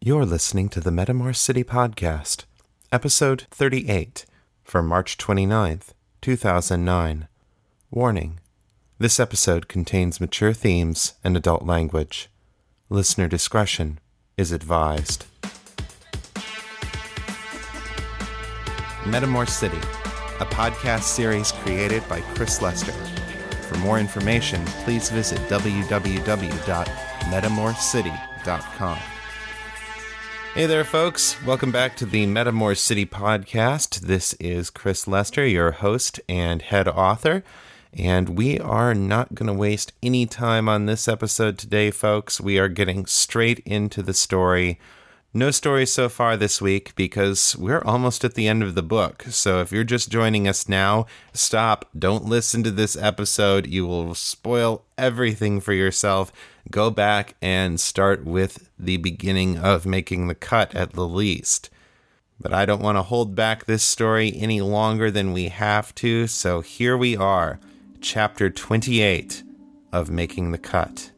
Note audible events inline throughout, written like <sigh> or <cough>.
You're listening to the Metamor City Podcast, episode 38, for March 29th, 2009. Warning This episode contains mature themes and adult language. Listener discretion is advised. Metamor City, a podcast series created by Chris Lester. For more information, please visit www.metamorcity.com. Hey there, folks. Welcome back to the Metamor City podcast. This is Chris Lester, your host and head author. And we are not going to waste any time on this episode today, folks. We are getting straight into the story. No stories so far this week because we're almost at the end of the book. So if you're just joining us now, stop. Don't listen to this episode. You will spoil everything for yourself. Go back and start with the beginning of making the cut at the least. But I don't want to hold back this story any longer than we have to. So here we are, chapter 28 of Making the Cut.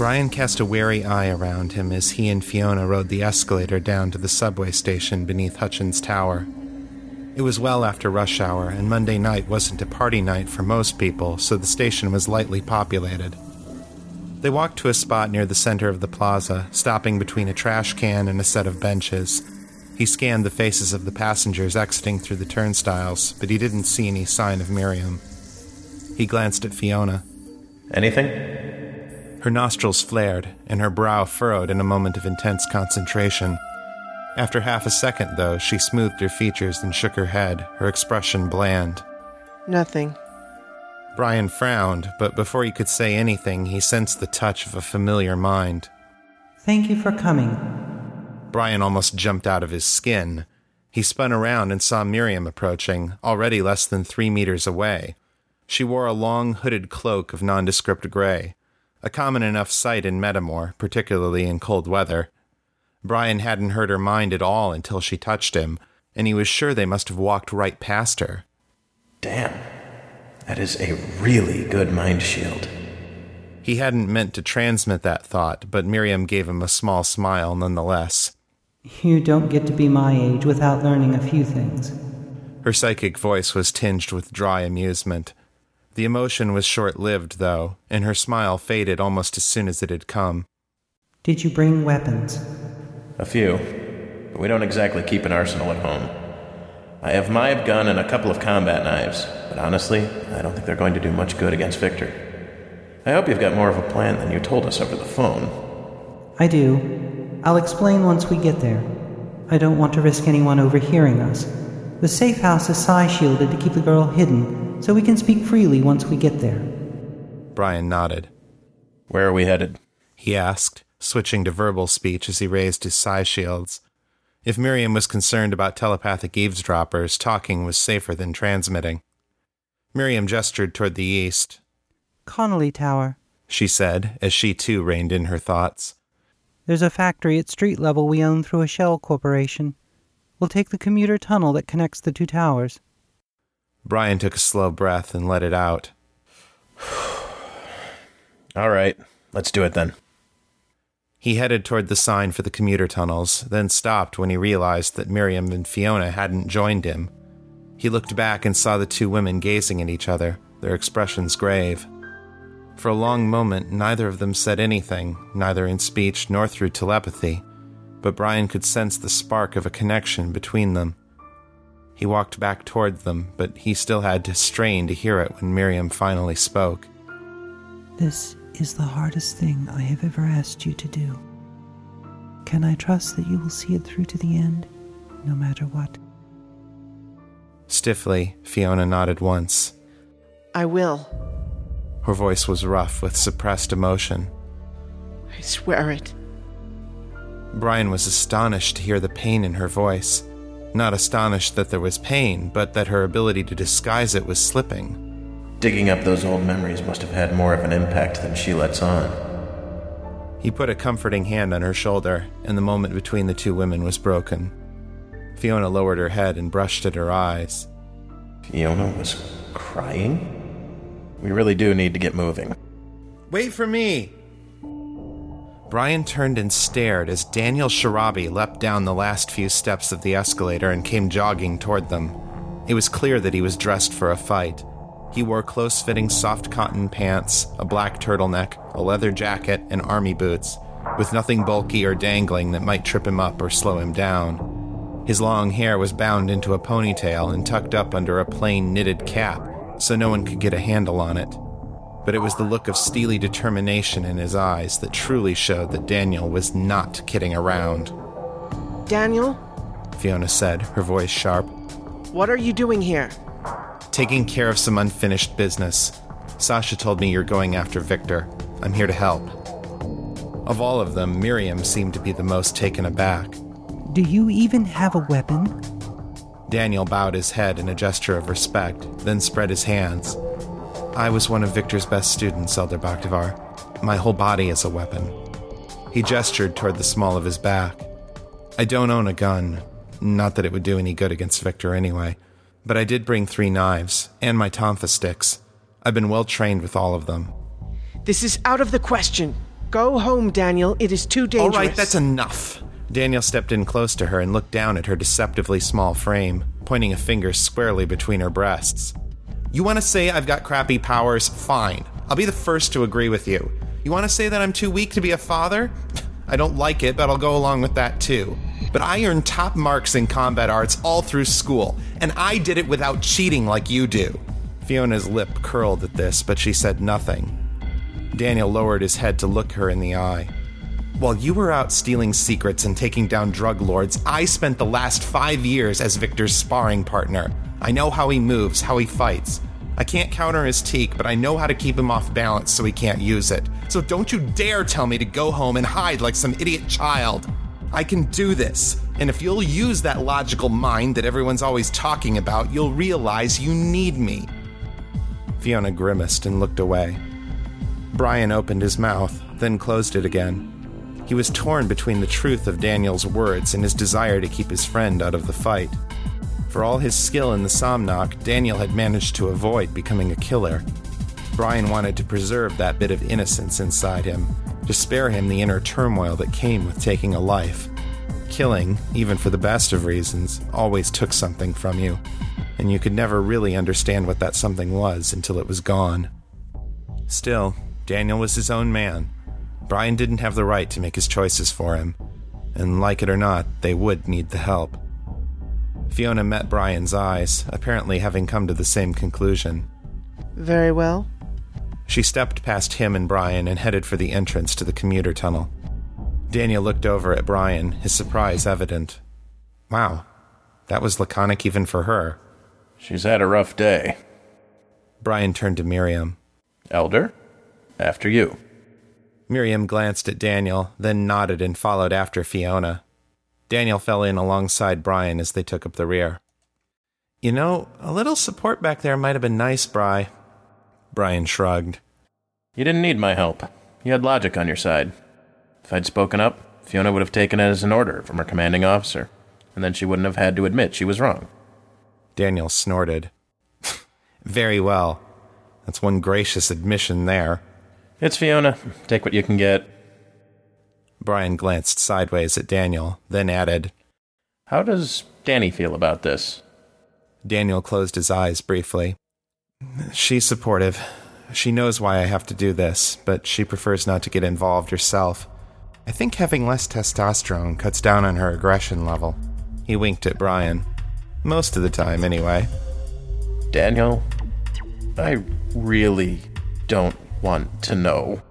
Brian cast a wary eye around him as he and Fiona rode the escalator down to the subway station beneath Hutchins Tower. It was well after rush hour, and Monday night wasn't a party night for most people, so the station was lightly populated. They walked to a spot near the center of the plaza, stopping between a trash can and a set of benches. He scanned the faces of the passengers exiting through the turnstiles, but he didn't see any sign of Miriam. He glanced at Fiona. Anything? Her nostrils flared, and her brow furrowed in a moment of intense concentration. After half a second, though, she smoothed her features and shook her head, her expression bland. Nothing. Brian frowned, but before he could say anything, he sensed the touch of a familiar mind. Thank you for coming. Brian almost jumped out of his skin. He spun around and saw Miriam approaching, already less than three meters away. She wore a long hooded cloak of nondescript gray a common enough sight in Metamor, particularly in cold weather. Brian hadn't heard her mind at all until she touched him, and he was sure they must have walked right past her. Damn, that is a really good mind shield. He hadn't meant to transmit that thought, but Miriam gave him a small smile nonetheless. You don't get to be my age without learning a few things. Her psychic voice was tinged with dry amusement. The emotion was short lived, though, and her smile faded almost as soon as it had come. Did you bring weapons? A few, but we don't exactly keep an arsenal at home. I have my gun and a couple of combat knives, but honestly, I don't think they're going to do much good against Victor. I hope you've got more of a plan than you told us over the phone. I do. I'll explain once we get there. I don't want to risk anyone overhearing us. The safe house is psi shielded to keep the girl hidden, so we can speak freely once we get there. Brian nodded. Where are we headed? He asked, switching to verbal speech as he raised his psi shields. If Miriam was concerned about telepathic eavesdroppers, talking was safer than transmitting. Miriam gestured toward the east. Connolly Tower, she said, as she too reined in her thoughts. There's a factory at street level we own through a shell corporation. We'll take the commuter tunnel that connects the two towers. Brian took a slow breath and let it out. <sighs> All right, let's do it then. He headed toward the sign for the commuter tunnels, then stopped when he realized that Miriam and Fiona hadn't joined him. He looked back and saw the two women gazing at each other, their expressions grave. For a long moment, neither of them said anything, neither in speech nor through telepathy, but Brian could sense the spark of a connection between them. He walked back toward them, but he still had to strain to hear it when Miriam finally spoke. This is the hardest thing I have ever asked you to do. Can I trust that you will see it through to the end, no matter what? Stiffly, Fiona nodded once. I will. Her voice was rough with suppressed emotion. I swear it. Brian was astonished to hear the pain in her voice not astonished that there was pain, but that her ability to disguise it was slipping. Digging up those old memories must have had more of an impact than she lets on. He put a comforting hand on her shoulder, and the moment between the two women was broken. Fiona lowered her head and brushed at her eyes. Fiona was crying? We really do need to get moving. Wait for me! Brian turned and stared as Daniel Sharabi leapt down the last few steps of the escalator and came jogging toward them. It was clear that he was dressed for a fight. He wore close fitting soft cotton pants, a black turtleneck, a leather jacket, and army boots, with nothing bulky or dangling that might trip him up or slow him down. His long hair was bound into a ponytail and tucked up under a plain knitted cap, so no one could get a handle on it but it was the look of steely determination in his eyes that truly showed that Daniel was not kidding around. Daniel, Fiona said, her voice sharp. what are you doing here? Taking care of some unfinished business. Sasha told me you're going after Victor. I'm here to help. Of all of them, Miriam seemed to be the most taken aback. Do you even have a weapon? Daniel bowed his head in a gesture of respect, then spread his hands. I was one of Victor's best students, Elder Bakhtavar. My whole body is a weapon. He gestured toward the small of his back. I don't own a gun. Not that it would do any good against Victor anyway. But I did bring three knives, and my tonfa sticks. I've been well trained with all of them. This is out of the question. Go home, Daniel. It is too dangerous. All right, that's enough. Daniel stepped in close to her and looked down at her deceptively small frame, pointing a finger squarely between her breasts. You want to say I've got crappy powers? Fine. I'll be the first to agree with you. You want to say that I'm too weak to be a father? <laughs> I don't like it, but I'll go along with that too. But I earned top marks in combat arts all through school, and I did it without cheating like you do. Fiona's lip curled at this, but she said nothing. Daniel lowered his head to look her in the eye. While you were out stealing secrets and taking down drug lords, I spent the last five years as Victor's sparring partner. I know how he moves, how he fights. I can't counter his teak, but I know how to keep him off balance so he can't use it. So don't you dare tell me to go home and hide like some idiot child. I can do this, and if you'll use that logical mind that everyone's always talking about, you'll realize you need me. Fiona grimaced and looked away. Brian opened his mouth, then closed it again. He was torn between the truth of Daniel's words and his desire to keep his friend out of the fight. For all his skill in the Somnok, Daniel had managed to avoid becoming a killer. Brian wanted to preserve that bit of innocence inside him, to spare him the inner turmoil that came with taking a life. Killing, even for the best of reasons, always took something from you, and you could never really understand what that something was until it was gone. Still, Daniel was his own man. Brian didn't have the right to make his choices for him, and like it or not, they would need the help. Fiona met Brian's eyes, apparently having come to the same conclusion. Very well. She stepped past him and Brian and headed for the entrance to the commuter tunnel. Daniel looked over at Brian, his surprise evident. Wow, that was laconic even for her. She's had a rough day. Brian turned to Miriam. Elder, after you. Miriam glanced at Daniel, then nodded and followed after Fiona. Daniel fell in alongside Brian as they took up the rear. You know, a little support back there might have been nice, Bry. Brian shrugged. You didn't need my help. You had logic on your side. If I'd spoken up, Fiona would have taken it as an order from her commanding officer, and then she wouldn't have had to admit she was wrong. Daniel snorted. <laughs> Very well. That's one gracious admission there. It's Fiona. Take what you can get. Brian glanced sideways at Daniel, then added, How does Danny feel about this? Daniel closed his eyes briefly. She's supportive. She knows why I have to do this, but she prefers not to get involved herself. I think having less testosterone cuts down on her aggression level. He winked at Brian. Most of the time, anyway. Daniel, I really don't want to know.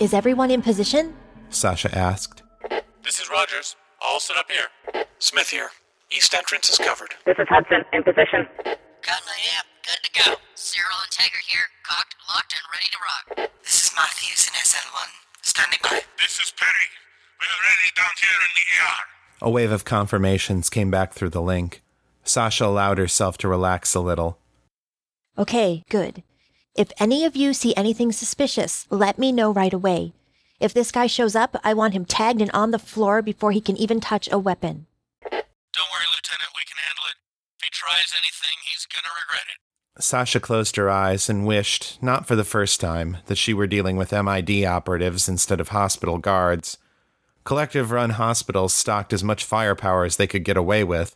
Is everyone in position? Sasha asked. This is Rogers. All set up here. Smith here. East entrance is covered. This is Hudson in position. Conley, yep, good to go. Cyril and Tiger here, cocked, locked, and ready to rock. This is Matthews in SL1. Standing by. This is Perry. We're ready down here in the ER. A wave of confirmations came back through the link. Sasha allowed herself to relax a little. Okay, good. If any of you see anything suspicious, let me know right away. If this guy shows up, I want him tagged and on the floor before he can even touch a weapon. Don't worry, Lieutenant, we can handle it. If he tries anything, he's gonna regret it. Sasha closed her eyes and wished, not for the first time, that she were dealing with MID operatives instead of hospital guards. Collective run hospitals stocked as much firepower as they could get away with,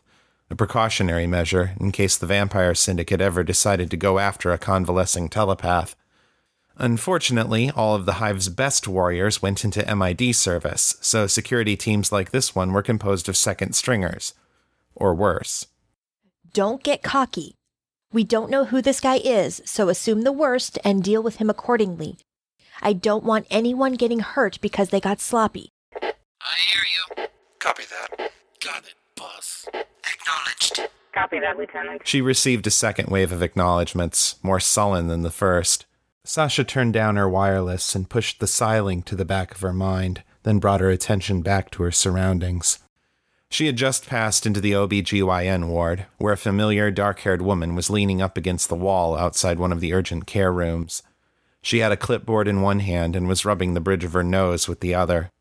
a precautionary measure in case the vampire syndicate ever decided to go after a convalescing telepath. Unfortunately, all of the Hive's best warriors went into MID service, so security teams like this one were composed of second stringers. Or worse. Don't get cocky. We don't know who this guy is, so assume the worst and deal with him accordingly. I don't want anyone getting hurt because they got sloppy. I hear you. Copy that. Got it, boss. Acknowledged. Copy that, Lieutenant. She received a second wave of acknowledgments, more sullen than the first. Sasha turned down her wireless and pushed the psi link to the back of her mind, then brought her attention back to her surroundings. She had just passed into the OBGYN ward, where a familiar dark haired woman was leaning up against the wall outside one of the urgent care rooms. She had a clipboard in one hand and was rubbing the bridge of her nose with the other.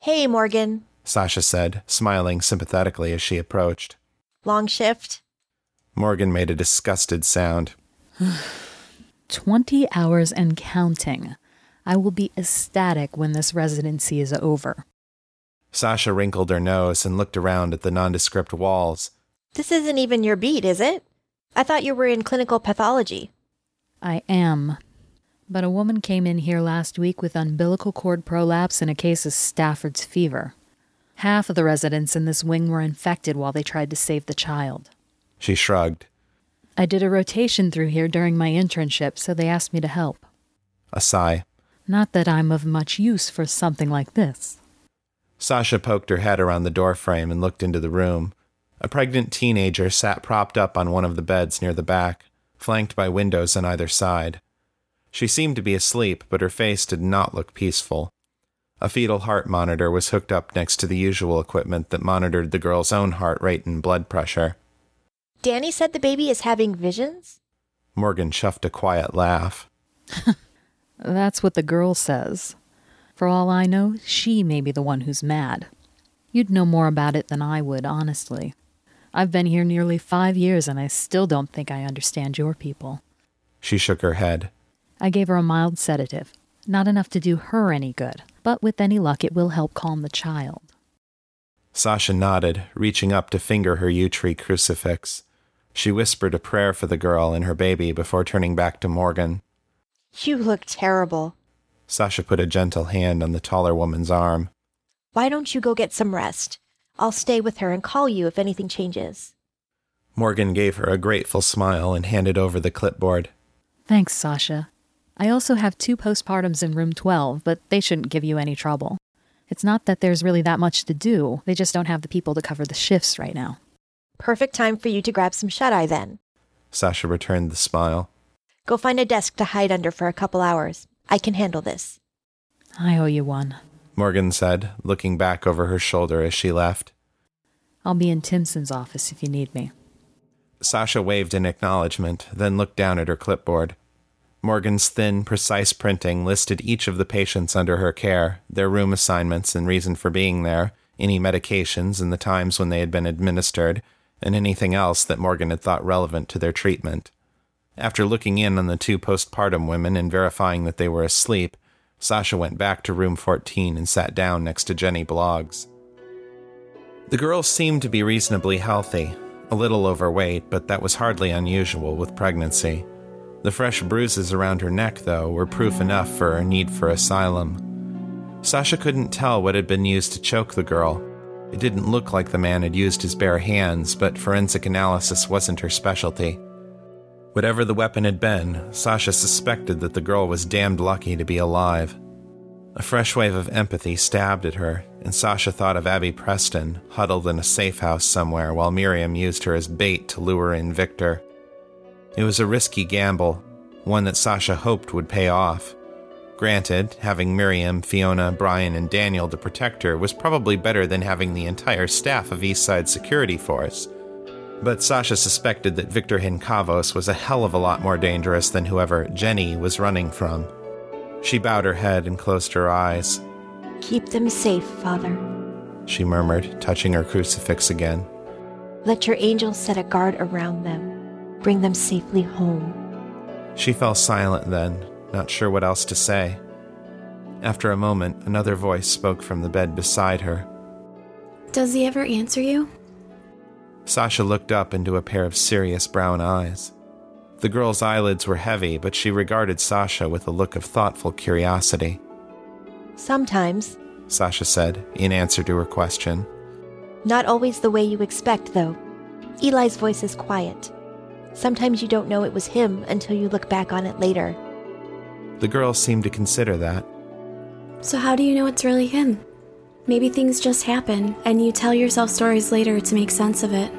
Hey, Morgan. Sasha said, smiling sympathetically as she approached. Long shift? Morgan made a disgusted sound. <sighs> 20 hours and counting. I will be ecstatic when this residency is over. Sasha wrinkled her nose and looked around at the nondescript walls. This isn't even your beat, is it? I thought you were in clinical pathology. I am. But a woman came in here last week with umbilical cord prolapse and a case of Stafford's fever. Half of the residents in this wing were infected while they tried to save the child. She shrugged. I did a rotation through here during my internship, so they asked me to help. A sigh. Not that I'm of much use for something like this. Sasha poked her head around the doorframe and looked into the room. A pregnant teenager sat propped up on one of the beds near the back, flanked by windows on either side. She seemed to be asleep, but her face did not look peaceful. A fetal heart monitor was hooked up next to the usual equipment that monitored the girl's own heart rate and blood pressure. Danny said the baby is having visions? Morgan chuffed a quiet laugh. <laughs> That's what the girl says. For all I know, she may be the one who's mad. You'd know more about it than I would, honestly. I've been here nearly five years and I still don't think I understand your people. She shook her head. I gave her a mild sedative. Not enough to do her any good, but with any luck, it will help calm the child. Sasha nodded, reaching up to finger her yew tree crucifix. She whispered a prayer for the girl and her baby before turning back to Morgan. You look terrible. Sasha put a gentle hand on the taller woman's arm. Why don't you go get some rest? I'll stay with her and call you if anything changes. Morgan gave her a grateful smile and handed over the clipboard. Thanks, Sasha. I also have two postpartums in room 12, but they shouldn't give you any trouble. It's not that there's really that much to do, they just don't have the people to cover the shifts right now. Perfect time for you to grab some shut eye then. Sasha returned the smile. Go find a desk to hide under for a couple hours. I can handle this. I owe you one. Morgan said, looking back over her shoulder as she left. I'll be in Timson's office if you need me. Sasha waved in acknowledgement, then looked down at her clipboard. Morgan's thin, precise printing listed each of the patients under her care, their room assignments and reason for being there, any medications and the times when they had been administered, and anything else that Morgan had thought relevant to their treatment. After looking in on the two postpartum women and verifying that they were asleep, Sasha went back to room 14 and sat down next to Jenny Bloggs. The girl seemed to be reasonably healthy, a little overweight, but that was hardly unusual with pregnancy. The fresh bruises around her neck, though, were proof enough for her need for asylum. Sasha couldn't tell what had been used to choke the girl. It didn't look like the man had used his bare hands, but forensic analysis wasn't her specialty. Whatever the weapon had been, Sasha suspected that the girl was damned lucky to be alive. A fresh wave of empathy stabbed at her, and Sasha thought of Abby Preston, huddled in a safe house somewhere while Miriam used her as bait to lure in Victor. It was a risky gamble, one that Sasha hoped would pay off. Granted, having Miriam, Fiona, Brian, and Daniel to protect her was probably better than having the entire staff of Eastside Security Force. But Sasha suspected that Victor Hincavos was a hell of a lot more dangerous than whoever Jenny was running from. She bowed her head and closed her eyes, Keep them safe, Father. She murmured, touching her crucifix again. Let your angels set a guard around them. Bring them safely home. She fell silent then, not sure what else to say. After a moment, another voice spoke from the bed beside her. Does he ever answer you? Sasha looked up into a pair of serious brown eyes. The girl's eyelids were heavy, but she regarded Sasha with a look of thoughtful curiosity. Sometimes. Sasha said, in answer to her question. Not always the way you expect, though. Eli's voice is quiet. Sometimes you don't know it was him until you look back on it later. The girl seemed to consider that. So, how do you know it's really him? Maybe things just happen, and you tell yourself stories later to make sense of it.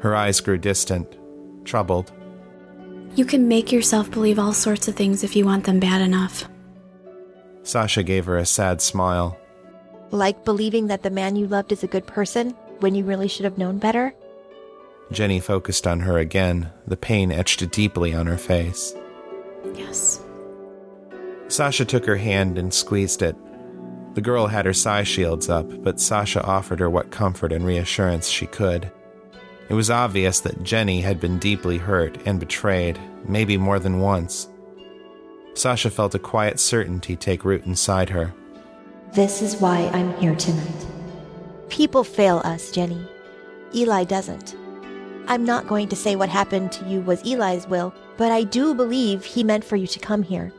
Her eyes grew distant, troubled. You can make yourself believe all sorts of things if you want them bad enough. Sasha gave her a sad smile. Like believing that the man you loved is a good person when you really should have known better? Jenny focused on her again, the pain etched deeply on her face. Yes. Sasha took her hand and squeezed it. The girl had her psi shields up, but Sasha offered her what comfort and reassurance she could. It was obvious that Jenny had been deeply hurt and betrayed, maybe more than once. Sasha felt a quiet certainty take root inside her. This is why I'm here tonight. People fail us, Jenny. Eli doesn't. I'm not going to say what happened to you was Eli's will, but I do believe he meant for you to come here.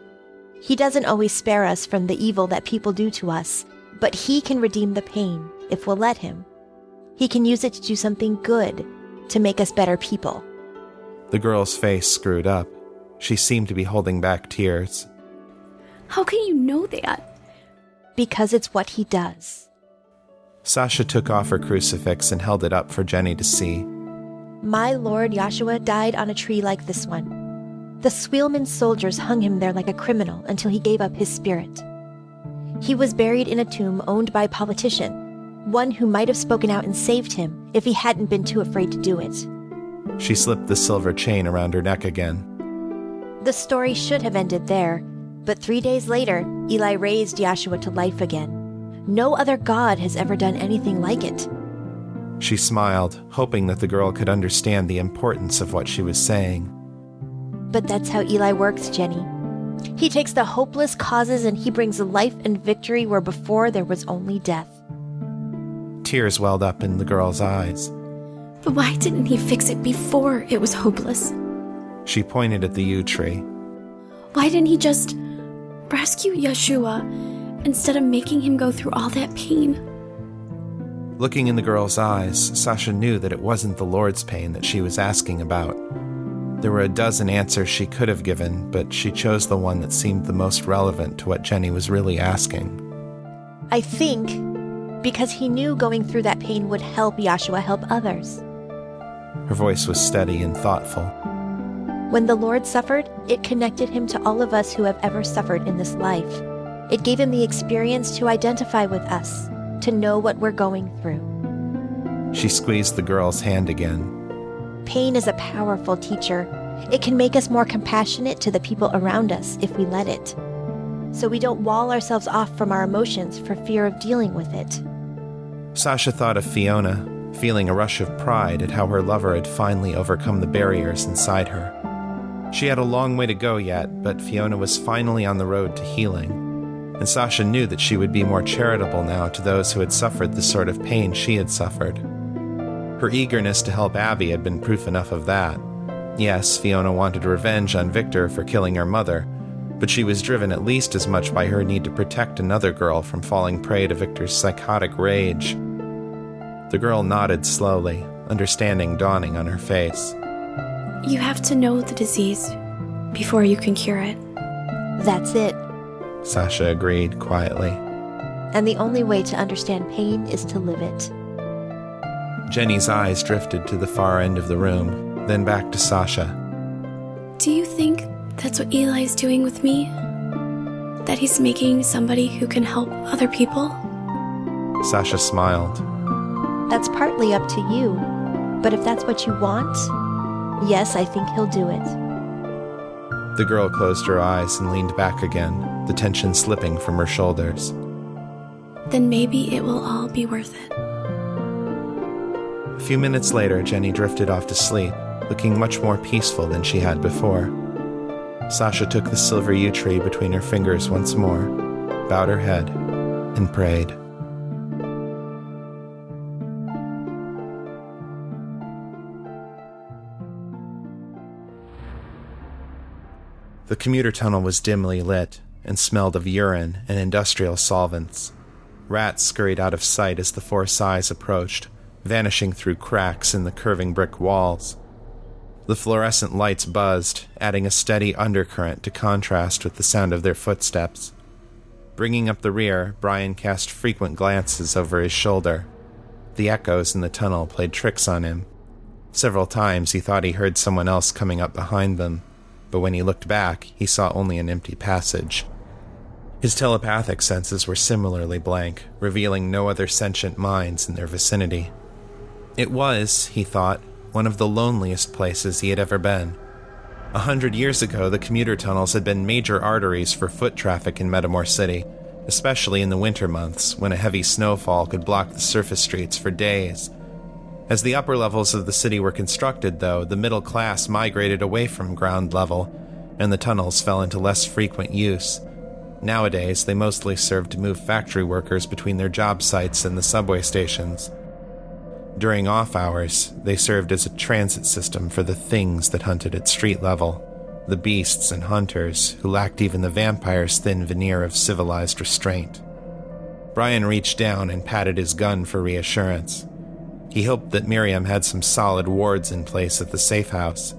He doesn't always spare us from the evil that people do to us, but he can redeem the pain if we'll let him. He can use it to do something good, to make us better people. The girl's face screwed up. She seemed to be holding back tears. How can you know that? Because it's what he does. Sasha took off her crucifix and held it up for Jenny to see. My Lord Yahshua died on a tree like this one. The Sweelman soldiers hung him there like a criminal until he gave up his spirit. He was buried in a tomb owned by a politician, one who might have spoken out and saved him if he hadn't been too afraid to do it. She slipped the silver chain around her neck again. The story should have ended there, but three days later, Eli raised Yahshua to life again. No other god has ever done anything like it. She smiled, hoping that the girl could understand the importance of what she was saying. But that's how Eli works, Jenny. He takes the hopeless causes and he brings life and victory where before there was only death. Tears welled up in the girl's eyes. But why didn't he fix it before it was hopeless? She pointed at the yew tree. Why didn't he just rescue Yahshua instead of making him go through all that pain? Looking in the girl's eyes, Sasha knew that it wasn't the Lord's pain that she was asking about. There were a dozen answers she could have given, but she chose the one that seemed the most relevant to what Jenny was really asking. I think because he knew going through that pain would help Yahshua help others. Her voice was steady and thoughtful. When the Lord suffered, it connected him to all of us who have ever suffered in this life. It gave him the experience to identify with us, to know what we're going through. She squeezed the girl's hand again. Pain is a powerful teacher. It can make us more compassionate to the people around us if we let it. So we don't wall ourselves off from our emotions for fear of dealing with it. Sasha thought of Fiona, feeling a rush of pride at how her lover had finally overcome the barriers inside her. She had a long way to go yet, but Fiona was finally on the road to healing. And Sasha knew that she would be more charitable now to those who had suffered the sort of pain she had suffered. Her eagerness to help Abby had been proof enough of that. Yes, Fiona wanted revenge on Victor for killing her mother, but she was driven at least as much by her need to protect another girl from falling prey to Victor's psychotic rage. The girl nodded slowly, understanding dawning on her face. You have to know the disease before you can cure it. That's it. Sasha agreed quietly. And the only way to understand pain is to live it. Jenny's eyes drifted to the far end of the room, then back to Sasha. Do you think that's what Eli's doing with me? That he's making somebody who can help other people? Sasha smiled. That's partly up to you. But if that's what you want, yes, I think he'll do it. The girl closed her eyes and leaned back again, the tension slipping from her shoulders. then maybe it will all be worth it. A few minutes later, Jenny drifted off to sleep, looking much more peaceful than she had before. Sasha took the silver yew tree between her fingers once more, bowed her head, and prayed. The commuter tunnel was dimly lit and smelled of urine and industrial solvents. Rats scurried out of sight as the four Psys approached, vanishing through cracks in the curving brick walls. The fluorescent lights buzzed, adding a steady undercurrent to contrast with the sound of their footsteps. Bringing up the rear, Brian cast frequent glances over his shoulder. The echoes in the tunnel played tricks on him. Several times he thought he heard someone else coming up behind them, but when he looked back, he saw only an empty passage. His telepathic senses were similarly blank, revealing no other sentient minds in their vicinity. It was, he thought, one of the loneliest places he had ever been. A hundred years ago, the commuter tunnels had been major arteries for foot traffic in Metamor City, especially in the winter months when a heavy snowfall could block the surface streets for days. As the upper levels of the city were constructed, though, the middle class migrated away from ground level, and the tunnels fell into less frequent use. Nowadays, they mostly serve to move factory workers between their job sites and the subway stations. During off hours, they served as a transit system for the things that hunted at street level the beasts and hunters who lacked even the vampire's thin veneer of civilized restraint. Brian reached down and patted his gun for reassurance. He hoped that Miriam had some solid wards in place at the safe house.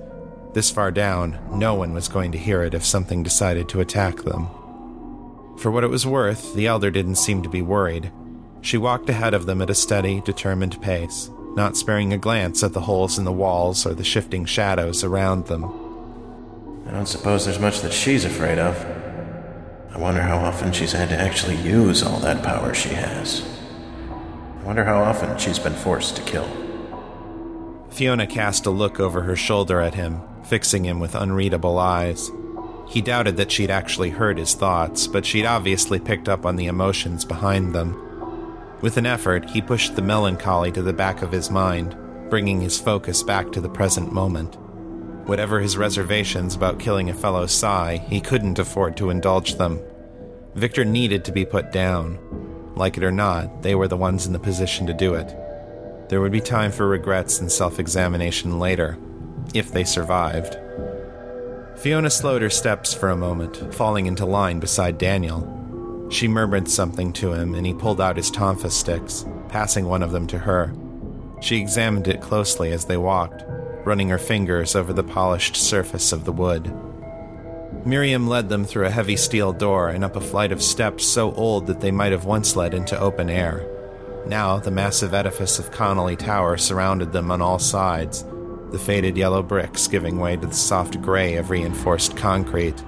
This far down, no one was going to hear it if something decided to attack them. For what it was worth, the elder didn't seem to be worried. She walked ahead of them at a steady, determined pace, not sparing a glance at the holes in the walls or the shifting shadows around them. I don't suppose there's much that she's afraid of. I wonder how often she's had to actually use all that power she has. I wonder how often she's been forced to kill. Fiona cast a look over her shoulder at him, fixing him with unreadable eyes. He doubted that she'd actually heard his thoughts, but she'd obviously picked up on the emotions behind them. With an effort, he pushed the melancholy to the back of his mind, bringing his focus back to the present moment. Whatever his reservations about killing a fellow Psy, he couldn't afford to indulge them. Victor needed to be put down. Like it or not, they were the ones in the position to do it. There would be time for regrets and self examination later, if they survived. Fiona slowed her steps for a moment, falling into line beside Daniel. She murmured something to him, and he pulled out his tonfa sticks, passing one of them to her. She examined it closely as they walked, running her fingers over the polished surface of the wood. Miriam led them through a heavy steel door and up a flight of steps so old that they might have once led into open air. Now, the massive edifice of Connolly Tower surrounded them on all sides, the faded yellow bricks giving way to the soft gray of reinforced concrete.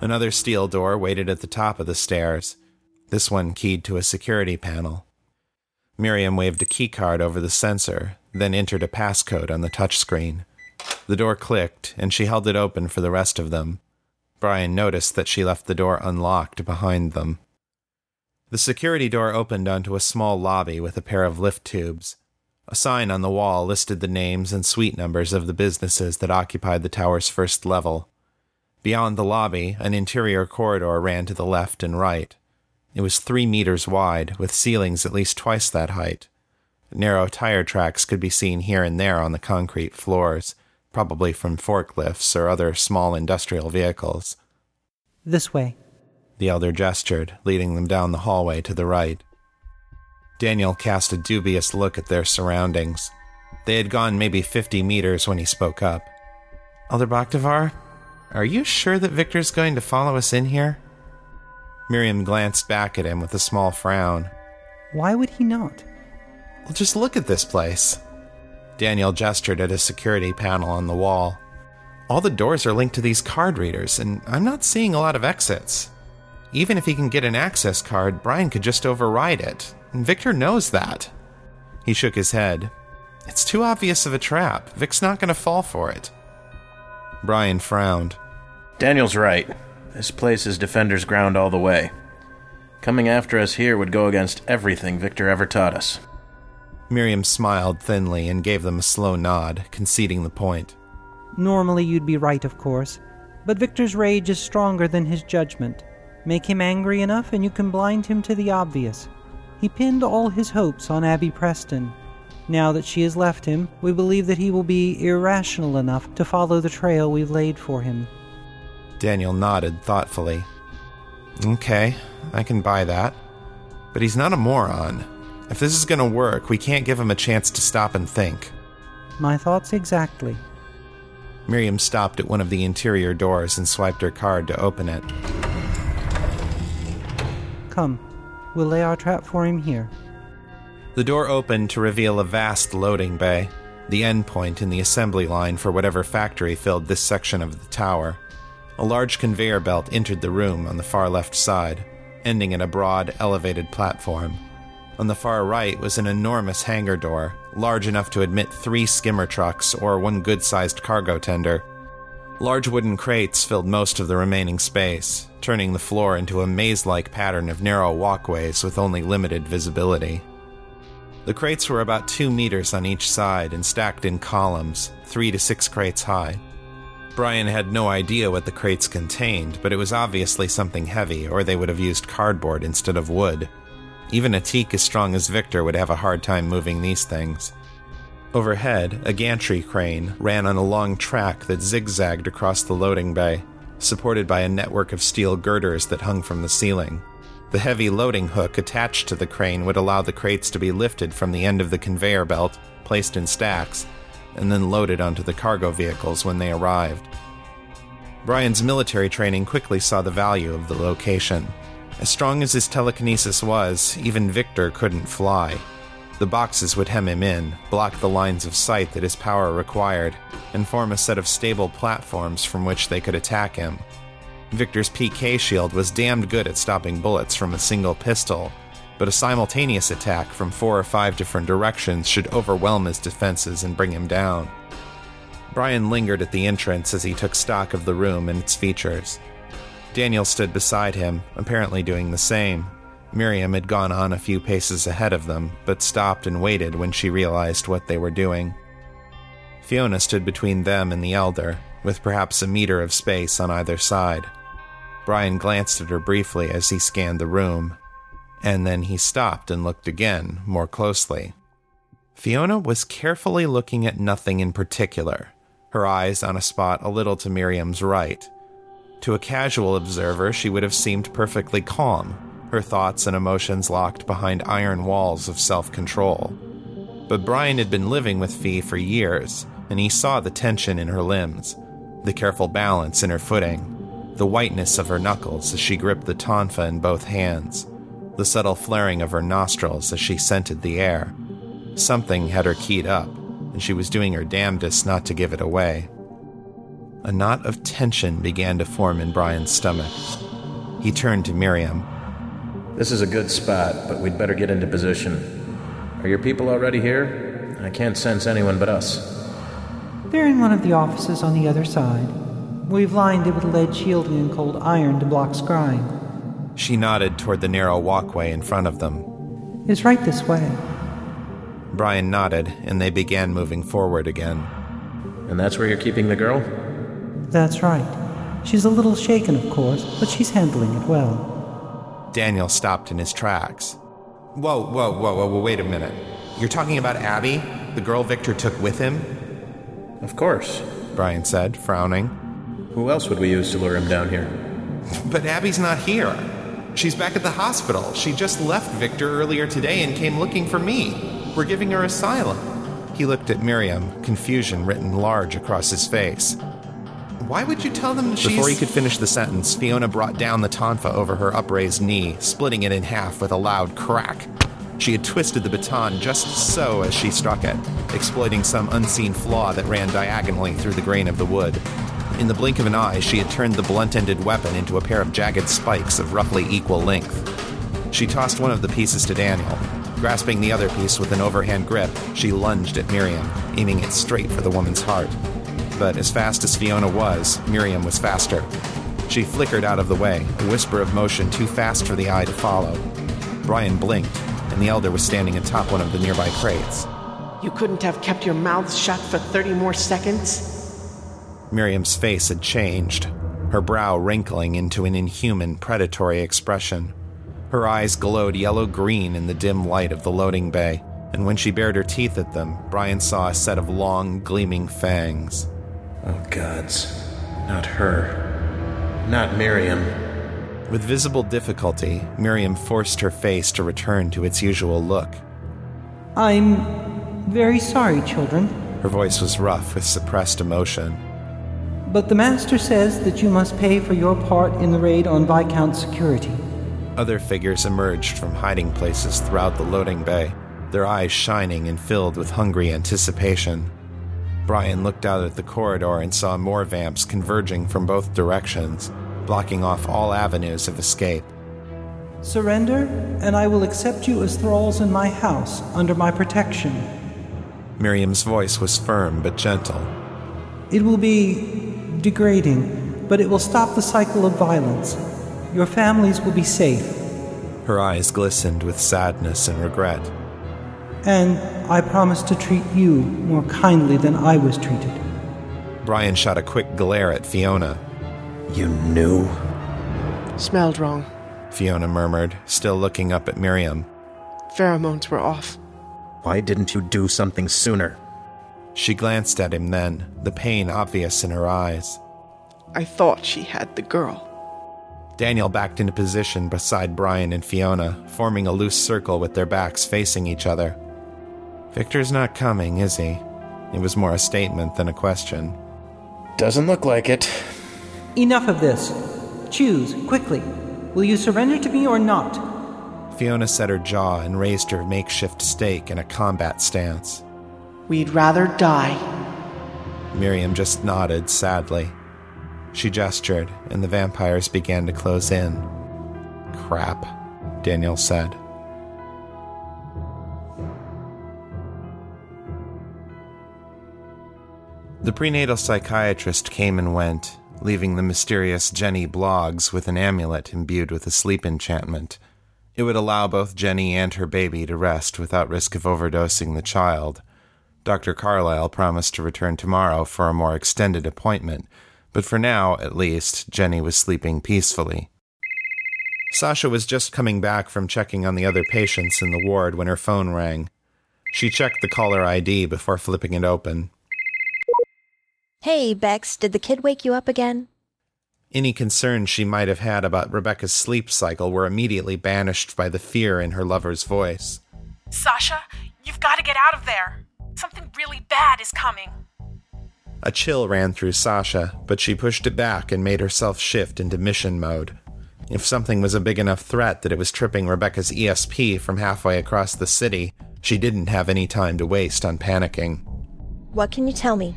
Another steel door waited at the top of the stairs, this one keyed to a security panel. Miriam waved a keycard over the sensor, then entered a passcode on the touchscreen. The door clicked, and she held it open for the rest of them. Brian noticed that she left the door unlocked behind them. The security door opened onto a small lobby with a pair of lift tubes. A sign on the wall listed the names and suite numbers of the businesses that occupied the tower's first level. Beyond the lobby, an interior corridor ran to the left and right. It was three meters wide, with ceilings at least twice that height. Narrow tire tracks could be seen here and there on the concrete floors, probably from forklifts or other small industrial vehicles. This way. The elder gestured, leading them down the hallway to the right. Daniel cast a dubious look at their surroundings. They had gone maybe 50 meters when he spoke up. Elder Bakhtavar, are you sure that Victor's going to follow us in here? Miriam glanced back at him with a small frown. Why would he not? Well, just look at this place. Daniel gestured at a security panel on the wall. All the doors are linked to these card readers, and I'm not seeing a lot of exits. Even if he can get an access card, Brian could just override it, and Victor knows that. He shook his head. It's too obvious of a trap. Vic's not going to fall for it. Brian frowned. Daniel's right. This place is Defender's ground all the way. Coming after us here would go against everything Victor ever taught us. Miriam smiled thinly and gave them a slow nod, conceding the point. Normally you'd be right, of course, but Victor's rage is stronger than his judgment. Make him angry enough and you can blind him to the obvious. He pinned all his hopes on Abby Preston. Now that she has left him, we believe that he will be irrational enough to follow the trail we've laid for him. Daniel nodded thoughtfully. Okay, I can buy that. But he's not a moron. If this is going to work, we can't give him a chance to stop and think. My thoughts exactly. Miriam stopped at one of the interior doors and swiped her card to open it. Come, we'll lay our trap for him here. The door opened to reveal a vast loading bay, the end point in the assembly line for whatever factory filled this section of the tower. A large conveyor belt entered the room on the far left side, ending in a broad, elevated platform. On the far right was an enormous hangar door, large enough to admit three skimmer trucks or one good sized cargo tender. Large wooden crates filled most of the remaining space, turning the floor into a maze like pattern of narrow walkways with only limited visibility. The crates were about two meters on each side and stacked in columns, three to six crates high. Brian had no idea what the crates contained, but it was obviously something heavy, or they would have used cardboard instead of wood. Even a teak as strong as Victor would have a hard time moving these things. Overhead, a gantry crane ran on a long track that zigzagged across the loading bay, supported by a network of steel girders that hung from the ceiling. The heavy loading hook attached to the crane would allow the crates to be lifted from the end of the conveyor belt, placed in stacks, and then loaded onto the cargo vehicles when they arrived. Brian's military training quickly saw the value of the location. As strong as his telekinesis was, even Victor couldn't fly. The boxes would hem him in, block the lines of sight that his power required, and form a set of stable platforms from which they could attack him. Victor's PK shield was damned good at stopping bullets from a single pistol, but a simultaneous attack from four or five different directions should overwhelm his defenses and bring him down. Brian lingered at the entrance as he took stock of the room and its features. Daniel stood beside him, apparently doing the same. Miriam had gone on a few paces ahead of them, but stopped and waited when she realized what they were doing. Fiona stood between them and the elder, with perhaps a meter of space on either side. Brian glanced at her briefly as he scanned the room, and then he stopped and looked again, more closely. Fiona was carefully looking at nothing in particular, her eyes on a spot a little to Miriam's right. To a casual observer, she would have seemed perfectly calm, her thoughts and emotions locked behind iron walls of self control. But Brian had been living with Fee for years, and he saw the tension in her limbs, the careful balance in her footing, the whiteness of her knuckles as she gripped the tonfa in both hands, the subtle flaring of her nostrils as she scented the air. Something had her keyed up, and she was doing her damnedest not to give it away. A knot of tension began to form in Brian's stomach. He turned to Miriam. This is a good spot, but we'd better get into position. Are your people already here? I can't sense anyone but us. They're in one of the offices on the other side. We've lined it with lead shielding and cold iron to block scrying. She nodded toward the narrow walkway in front of them. It's right this way. Brian nodded, and they began moving forward again. And that's where you're keeping the girl? That's right. She's a little shaken, of course, but she's handling it well. Daniel stopped in his tracks. Whoa, whoa, whoa, whoa, whoa, wait a minute. You're talking about Abby, the girl Victor took with him? Of course, Brian said, frowning. Who else would we use to lure him down here? <laughs> But Abby's not here. She's back at the hospital. She just left Victor earlier today and came looking for me. We're giving her asylum. He looked at Miriam, confusion written large across his face. Why would you tell them she's. Before he could finish the sentence, Fiona brought down the tonfa over her upraised knee, splitting it in half with a loud crack. She had twisted the baton just so as she struck it, exploiting some unseen flaw that ran diagonally through the grain of the wood. In the blink of an eye, she had turned the blunt ended weapon into a pair of jagged spikes of roughly equal length. She tossed one of the pieces to Daniel. Grasping the other piece with an overhand grip, she lunged at Miriam, aiming it straight for the woman's heart. But as fast as Fiona was, Miriam was faster. She flickered out of the way, a whisper of motion too fast for the eye to follow. Brian blinked, and the elder was standing atop one of the nearby crates. You couldn't have kept your mouths shut for 30 more seconds? Miriam's face had changed, her brow wrinkling into an inhuman, predatory expression. Her eyes glowed yellow green in the dim light of the loading bay, and when she bared her teeth at them, Brian saw a set of long, gleaming fangs. Oh, gods. Not her. Not Miriam. With visible difficulty, Miriam forced her face to return to its usual look. I'm very sorry, children, Her voice was rough with suppressed emotion. but the Master says that you must pay for your part in the raid on Viscount security. Other figures emerged from hiding places throughout the loading bay, their eyes shining and filled with hungry anticipation. Brian looked out at the corridor and saw more vamps converging from both directions, blocking off all avenues of escape. Surrender, and I will accept you as thralls in my house under my protection. Miriam's voice was firm but gentle. It will be degrading, but it will stop the cycle of violence. Your families will be safe, Her eyes glistened with sadness and regret. And I promise to treat you more kindly than I was treated. Brian shot a quick glare at Fiona. You knew? Smelled wrong. Fiona murmured, still looking up at Miriam. Pheromones were off. Why didn't you do something sooner? She glanced at him then, the pain obvious in her eyes. I thought she had the girl. Daniel backed into position beside Brian and Fiona, forming a loose circle with their backs facing each other. Victor's not coming, is he? It was more a statement than a question. Doesn't look like it. Enough of this. Choose, quickly. Will you surrender to me or not? Fiona set her jaw and raised her makeshift stake in a combat stance. We'd rather die. Miriam just nodded sadly. She gestured, and the vampires began to close in. Crap, Daniel said. The prenatal psychiatrist came and went, leaving the mysterious Jenny Bloggs with an amulet imbued with a sleep enchantment. It would allow both Jenny and her baby to rest without risk of overdosing the child. Dr. Carlyle promised to return tomorrow for a more extended appointment, but for now, at least, Jenny was sleeping peacefully. Sasha was just coming back from checking on the other patients in the ward when her phone rang. She checked the caller ID before flipping it open. Hey, Bex, did the kid wake you up again? Any concerns she might have had about Rebecca's sleep cycle were immediately banished by the fear in her lover's voice. Sasha, you've got to get out of there. Something really bad is coming. A chill ran through Sasha, but she pushed it back and made herself shift into mission mode. If something was a big enough threat that it was tripping Rebecca's ESP from halfway across the city, she didn't have any time to waste on panicking. What can you tell me?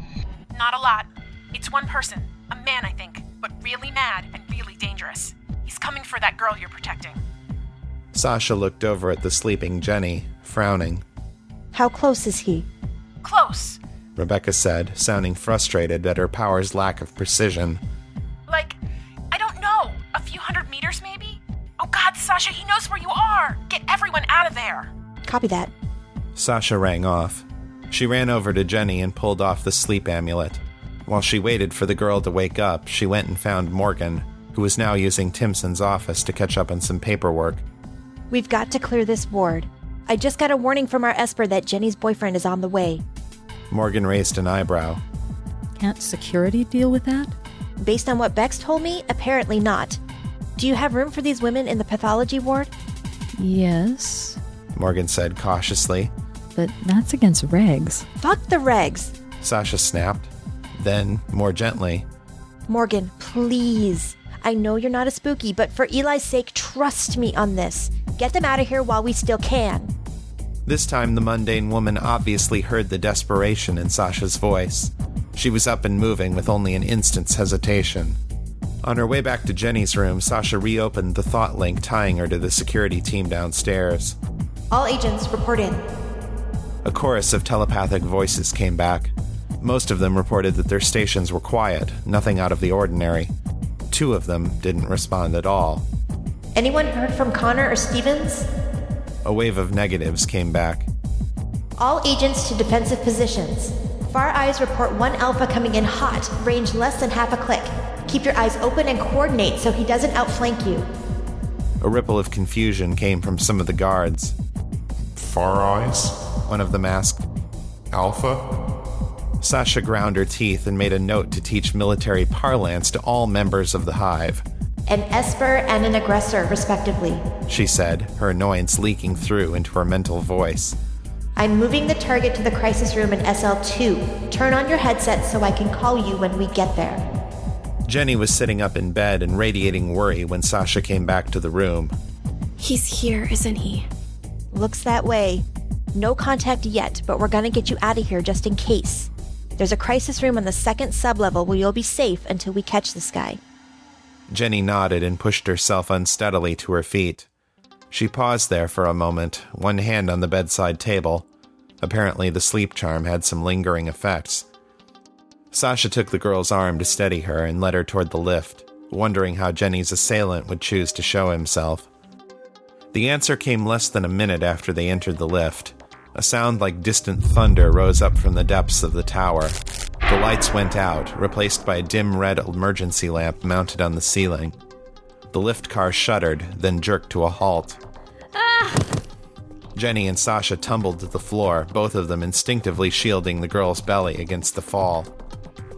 Not a lot. It's one person, a man, I think, but really mad and really dangerous. He's coming for that girl you're protecting. Sasha looked over at the sleeping Jenny, frowning. How close is he? Close. Rebecca said, sounding frustrated at her power's lack of precision. Like, I don't know, a few hundred meters maybe? Oh god, Sasha, he knows where you are! Get everyone out of there! Copy that. Sasha rang off. She ran over to Jenny and pulled off the sleep amulet. While she waited for the girl to wake up, she went and found Morgan, who was now using Timson's office to catch up on some paperwork. We've got to clear this ward. I just got a warning from our Esper that Jenny's boyfriend is on the way. Morgan raised an eyebrow. Can't security deal with that? Based on what Bex told me, apparently not. Do you have room for these women in the pathology ward? Yes, Morgan said cautiously. But that's against regs. Fuck the regs. Sasha snapped. Then, more gently, Morgan, please. I know you're not a spooky, but for Eli's sake, trust me on this. Get them out of here while we still can. This time, the mundane woman obviously heard the desperation in Sasha's voice. She was up and moving with only an instant's hesitation. On her way back to Jenny's room, Sasha reopened the thought link tying her to the security team downstairs. All agents, report in. A chorus of telepathic voices came back. Most of them reported that their stations were quiet, nothing out of the ordinary. Two of them didn't respond at all. Anyone heard from Connor or Stevens? A wave of negatives came back. All agents to defensive positions. Far Eyes report one Alpha coming in hot, range less than half a click. Keep your eyes open and coordinate so he doesn't outflank you. A ripple of confusion came from some of the guards. Far Eyes? One of them asked. Alpha? Sasha ground her teeth and made a note to teach military parlance to all members of the hive. An Esper and an aggressor, respectively. She said, her annoyance leaking through into her mental voice. I'm moving the target to the crisis room in SL2. Turn on your headset so I can call you when we get there. Jenny was sitting up in bed and radiating worry when Sasha came back to the room. He's here, isn't he? Looks that way. No contact yet, but we're gonna get you out of here just in case. There's a crisis room on the second sublevel where you'll be safe until we catch this guy. Jenny nodded and pushed herself unsteadily to her feet. She paused there for a moment, one hand on the bedside table. Apparently, the sleep charm had some lingering effects. Sasha took the girl's arm to steady her and led her toward the lift, wondering how Jenny's assailant would choose to show himself. The answer came less than a minute after they entered the lift. A sound like distant thunder rose up from the depths of the tower. The lights went out, replaced by a dim red emergency lamp mounted on the ceiling. The lift car shuddered, then jerked to a halt. Ah! Jenny and Sasha tumbled to the floor, both of them instinctively shielding the girl's belly against the fall.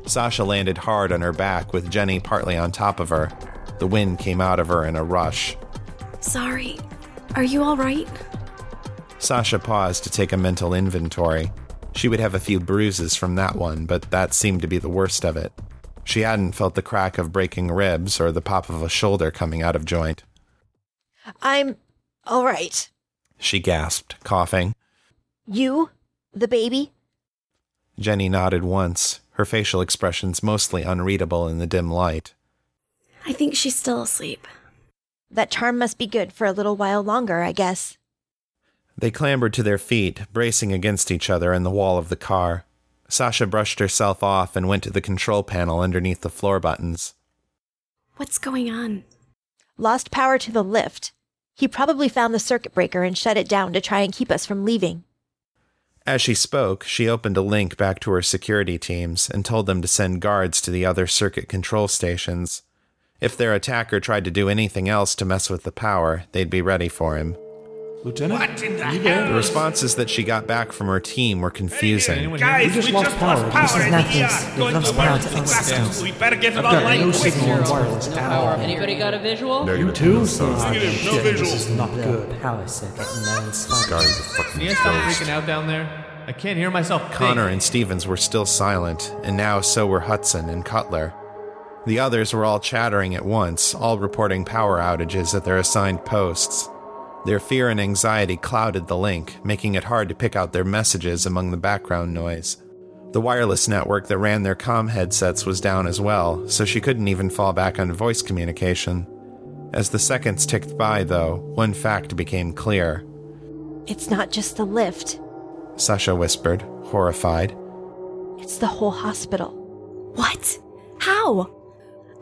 Sasha landed hard on her back, with Jenny partly on top of her. The wind came out of her in a rush. Sorry. Are you alright? Sasha paused to take a mental inventory. She would have a few bruises from that one, but that seemed to be the worst of it. She hadn't felt the crack of breaking ribs or the pop of a shoulder coming out of joint. I'm all right. She gasped, coughing. You? The baby? Jenny nodded once, her facial expressions mostly unreadable in the dim light. I think she's still asleep. That charm must be good for a little while longer, I guess. They clambered to their feet, bracing against each other in the wall of the car. Sasha brushed herself off and went to the control panel underneath the floor buttons. What's going on? Lost power to the lift. He probably found the circuit breaker and shut it down to try and keep us from leaving. As she spoke, she opened a link back to her security teams and told them to send guards to the other circuit control stations. If their attacker tried to do anything else to mess with the power, they'd be ready for him. Lieutenant? What in the you hell? The responses that she got back from her team were confusing. Guys, We just we lost just power. lost power. This is in not this. ER. We've lost power to all classes. systems. We better get it I've got online no quick. signal on wireless at all. Anybody got a visual? You too? Negative, no Shit, visual. This is not good. Power circuit known This guy's a fucking Can you guys stop freaking out down there? I can't hear myself think. Connor and Stevens were still silent, and now so were Hudson and Cutler. The others were all chattering at once, all reporting power outages at their assigned posts. Their fear and anxiety clouded the link, making it hard to pick out their messages among the background noise. The wireless network that ran their comm headsets was down as well, so she couldn't even fall back on voice communication. As the seconds ticked by, though, one fact became clear. It's not just the lift, Sasha whispered, horrified. it's the whole hospital. What? How?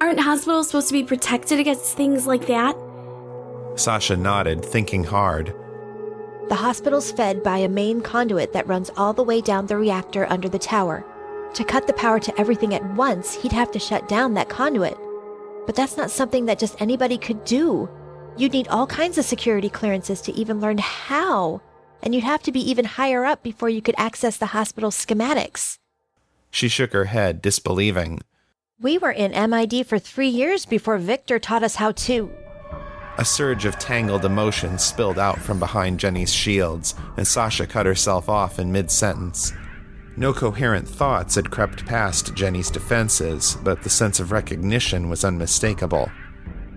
Aren't hospitals supposed to be protected against things like that? Sasha nodded, thinking hard. The hospital's fed by a main conduit that runs all the way down the reactor under the tower. To cut the power to everything at once, he'd have to shut down that conduit. But that's not something that just anybody could do. You'd need all kinds of security clearances to even learn how. And you'd have to be even higher up before you could access the hospital's schematics. She shook her head, disbelieving. We were in MID for three years before Victor taught us how to. A surge of tangled emotions spilled out from behind Jenny's shields, and Sasha cut herself off in mid sentence. No coherent thoughts had crept past Jenny's defenses, but the sense of recognition was unmistakable.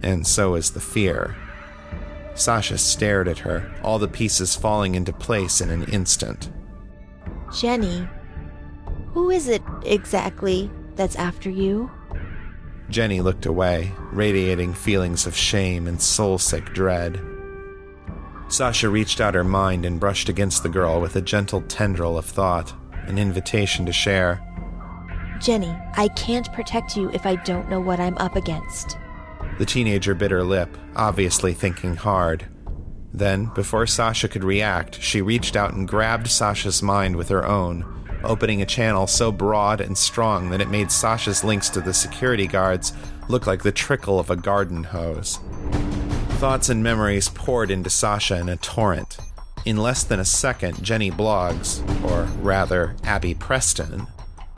And so was the fear. Sasha stared at her, all the pieces falling into place in an instant. Jenny, who is it exactly that's after you? Jenny looked away, radiating feelings of shame and soul sick dread. Sasha reached out her mind and brushed against the girl with a gentle tendril of thought, an invitation to share. Jenny, I can't protect you if I don't know what I'm up against. The teenager bit her lip, obviously thinking hard. Then, before Sasha could react, she reached out and grabbed Sasha's mind with her own, opening a channel so broad and strong that it made Sasha's links to the security guards look like the trickle of a garden hose. Thoughts and memories poured into Sasha in a torrent. In less than a second, Jenny Bloggs, or rather, Abby Preston,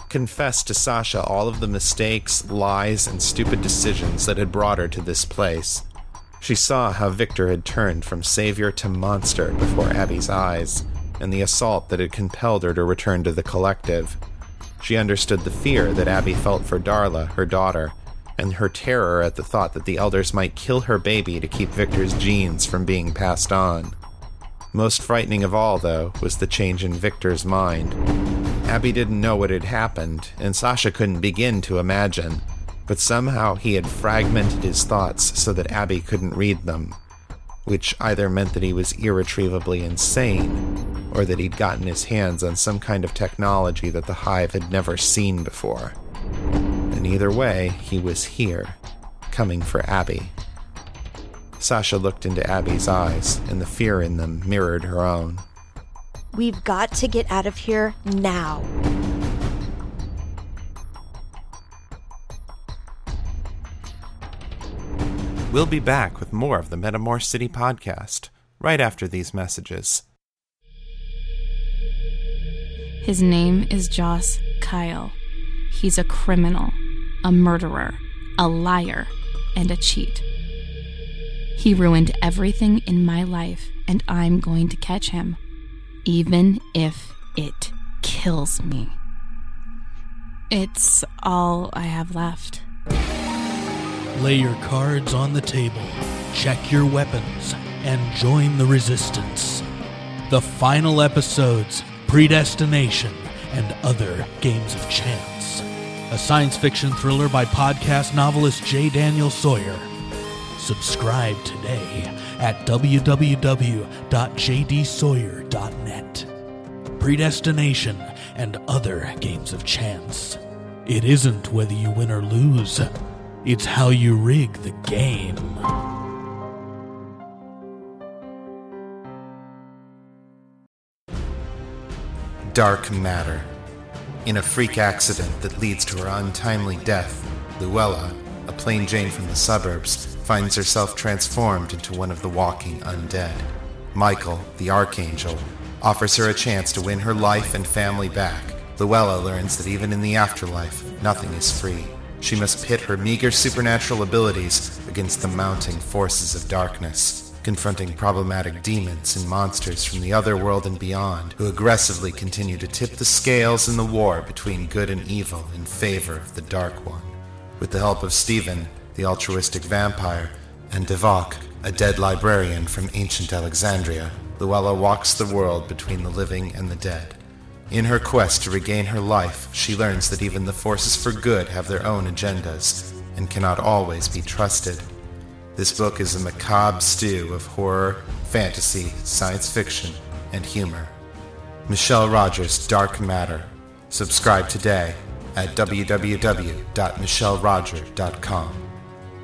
confessed to Sasha all of the mistakes, lies, and stupid decisions that had brought her to this place. She saw how Victor had turned from savior to monster before Abby's eyes, and the assault that had compelled her to return to the collective. She understood the fear that Abby felt for Darla, her daughter, and her terror at the thought that the elders might kill her baby to keep Victor's genes from being passed on. Most frightening of all, though, was the change in Victor's mind. Abby didn't know what had happened, and Sasha couldn't begin to imagine, but somehow he had fragmented his thoughts so that Abby couldn't read them, which either meant that he was irretrievably insane, or that he'd gotten his hands on some kind of technology that the Hive had never seen before. And either way, he was here, coming for Abby. Sasha looked into Abby's eyes, and the fear in them mirrored her own. We've got to get out of here now. We'll be back with more of the Metamor City podcast right after these messages. His name is Joss Kyle. He's a criminal, a murderer, a liar, and a cheat. He ruined everything in my life, and I'm going to catch him, even if it kills me. It's all I have left. Lay your cards on the table, check your weapons, and join the resistance. The final episodes Predestination and Other Games of Chance. A science fiction thriller by podcast novelist J. Daniel Sawyer. Subscribe today at www.jdsawyer.net. Predestination and Other Games of Chance. It isn't whether you win or lose. It's how you rig the game. Dark matter. In a freak accident that leads to her untimely death, Luella, a plain Jane from the suburbs, finds herself transformed into one of the walking undead. Michael, the Archangel, offers her a chance to win her life and family back. Luella learns that even in the afterlife, nothing is free. She must pit her meager supernatural abilities against the mounting forces of darkness, confronting problematic demons and monsters from the other world and beyond, who aggressively continue to tip the scales in the war between good and evil in favor of the Dark One. With the help of Stephen, the altruistic vampire, and Devok, a dead librarian from ancient Alexandria, Luella walks the world between the living and the dead. In her quest to regain her life, she learns that even the forces for good have their own agendas and cannot always be trusted. This book is a macabre stew of horror, fantasy, science fiction, and humor. Michele Roger's Dark Matter. Subscribe today at www.micheleroger.com.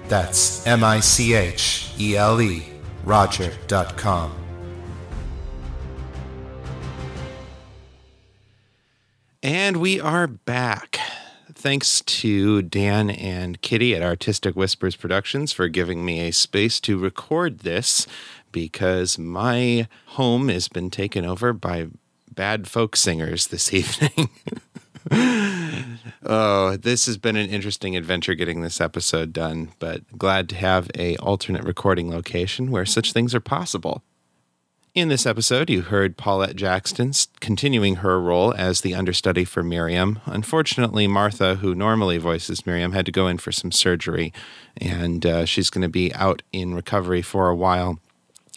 That's M I C H E L E Roger.com. And we are back. Thanks to Dan and Kitty at Artistic Whispers Productions for giving me a space to record this because my home has been taken over by bad folk singers this <laughs> evening. <laughs> oh, this has been an interesting adventure getting this episode done, but glad to have a alternate recording location where such things are possible. In this episode, you heard Paulette Jackson continuing her role as the understudy for Miriam. Unfortunately, Martha, who normally voices Miriam, had to go in for some surgery, and uh, she's going to be out in recovery for a while.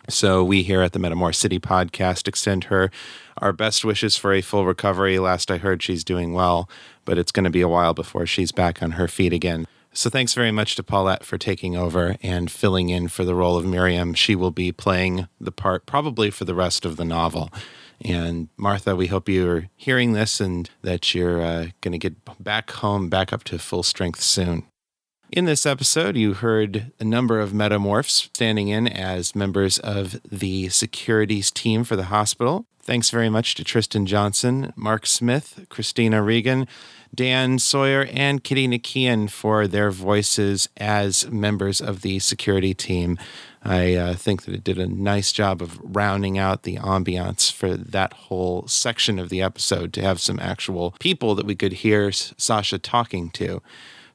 So, we here at the Metamor City podcast extend her our best wishes for a full recovery. Last I heard, she's doing well, but it's going to be a while before she's back on her feet again. So, thanks very much to Paulette for taking over and filling in for the role of Miriam. She will be playing the part probably for the rest of the novel. And Martha, we hope you're hearing this and that you're uh, going to get back home, back up to full strength soon. In this episode, you heard a number of metamorphs standing in as members of the securities team for the hospital. Thanks very much to Tristan Johnson, Mark Smith, Christina Regan, Dan Sawyer, and Kitty Nic'Iaian for their voices as members of the security team. I uh, think that it did a nice job of rounding out the ambiance for that whole section of the episode to have some actual people that we could hear Sasha talking to.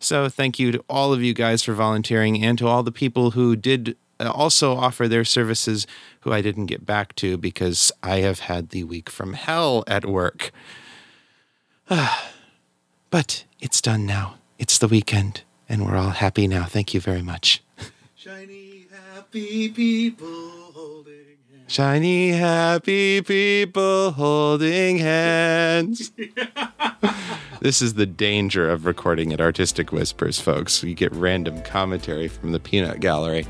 So, thank you to all of you guys for volunteering and to all the people who did uh, also offer their services who I didn't get back to because I have had the week from hell at work. <sighs> <sighs> but it's done now. It's the weekend, and we're all happy now. Thank you very much. Shiny, happy people holding hands. Shiny, happy people holding hands. <laughs> this is the danger of recording at Artistic Whispers, folks. You get random commentary from the peanut gallery.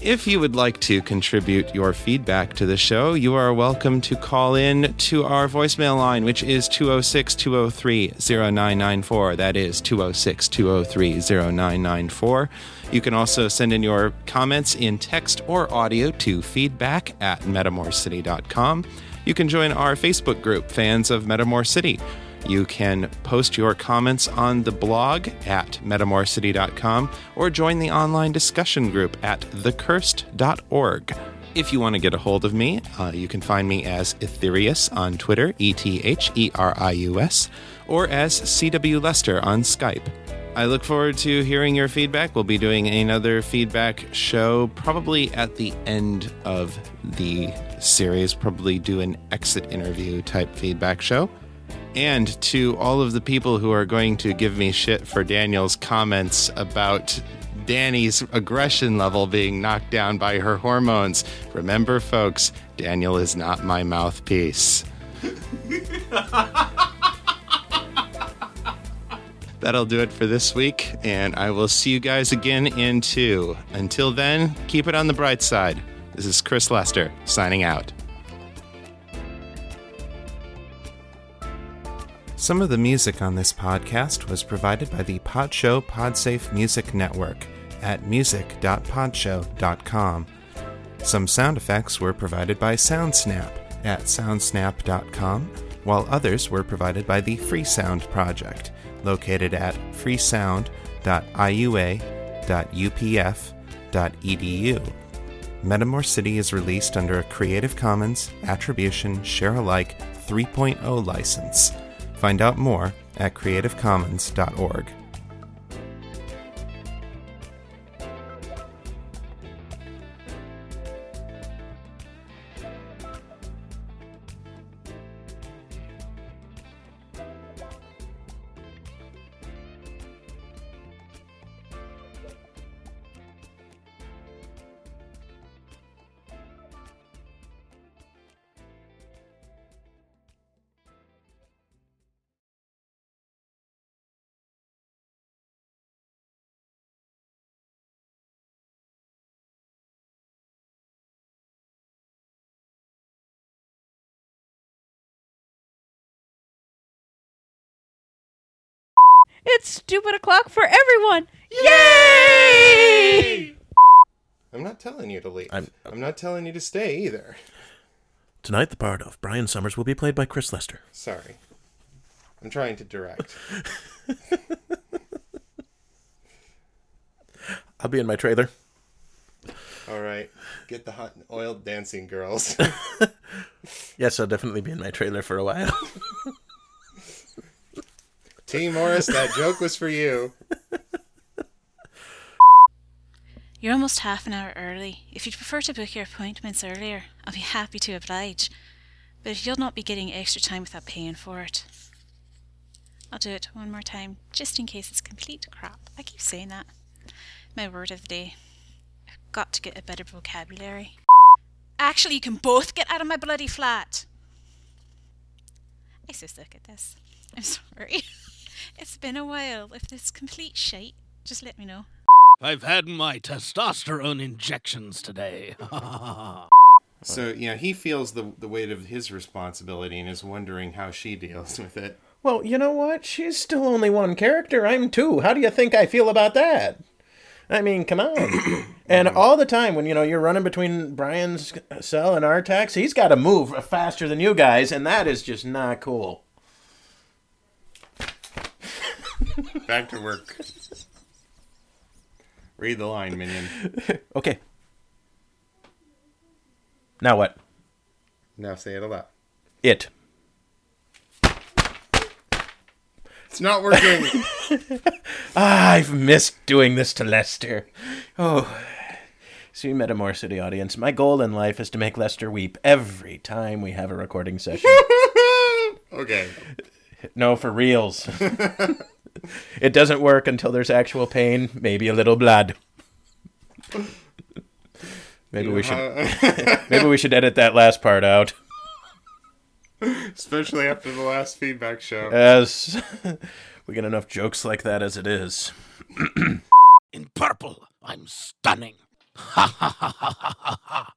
If you would like to contribute your feedback to the show, you are welcome to call in to our voicemail line, which is 206 203 0994. That is 206 203 0994. You can also send in your comments in text or audio to feedback at metamorcity.com. You can join our Facebook group, Fans of Metamor City. You can post your comments on the blog at metamorcity.com or join the online discussion group at thecursed.org. If you want to get a hold of me, uh, you can find me as Etherius on Twitter, E T H E R I U S, or as CW Lester on Skype. I look forward to hearing your feedback. We'll be doing another feedback show probably at the end of the series, probably do an exit interview type feedback show. And to all of the people who are going to give me shit for Daniel's comments about Danny's aggression level being knocked down by her hormones, remember, folks, Daniel is not my mouthpiece. <laughs> That'll do it for this week, and I will see you guys again in two. Until then, keep it on the bright side. This is Chris Lester signing out. Some of the music on this podcast was provided by the Podshow Podsafe Music Network at music.podshow.com. Some sound effects were provided by SoundSnap at soundsnap.com, while others were provided by the Freesound Project, located at freesound.iua.upf.edu. Metamor City is released under a Creative Commons Attribution Share Alike 3.0 license. Find out more at creativecommons.org. It's stupid o'clock for everyone. Yay! I'm not telling you to leave. I'm, uh, I'm not telling you to stay either. Tonight, the part of Brian Summers will be played by Chris Lester. Sorry. I'm trying to direct. <laughs> I'll be in my trailer. All right. Get the hot and oiled dancing girls. <laughs> Yes, I'll definitely be in my trailer for a while. <laughs> T. Morris, that joke was for you. You're almost half an hour early. If you'd prefer to book your appointments earlier, I'll be happy to oblige. But you'll not be getting extra time without paying for it. I'll do it one more time, just in case it's complete crap. I keep saying that. My word of the day. I've got to get a better vocabulary. Actually, you can both get out of my bloody flat. I'm so sick at this. I'm sorry. <laughs> it's been a while. If this complete shite, just let me know. I've had my testosterone injections today. <laughs> So, yeah, he feels the, the weight of his responsibility and is wondering how she deals with it. Well, you know what? She's still only one character. I'm two. How do you think I feel about that? I mean, come on. <coughs> and all the time when you know you're running between Brian's cell and Artax, he's got to move faster than you guys, and that is just not cool. Back to work. Read the line, minion. okay. Now what? Now say it aloud. It. It's not working. ah, <laughs> I've missed doing this to Lester. Oh. See, Metamor City audience, my goal in life is to make Lester weep every time we have a recording session. <laughs> okay. No, for reals. <laughs> <laughs> it doesn't work until there's actual pain, maybe a little blood. Maybe we should <laughs> <laughs> maybe we should edit that last part out. Especially after the last feedback show. As we get enough jokes like that as it is. <clears throat> In purple, I'm stunning. Ha ha ha ha ha ha.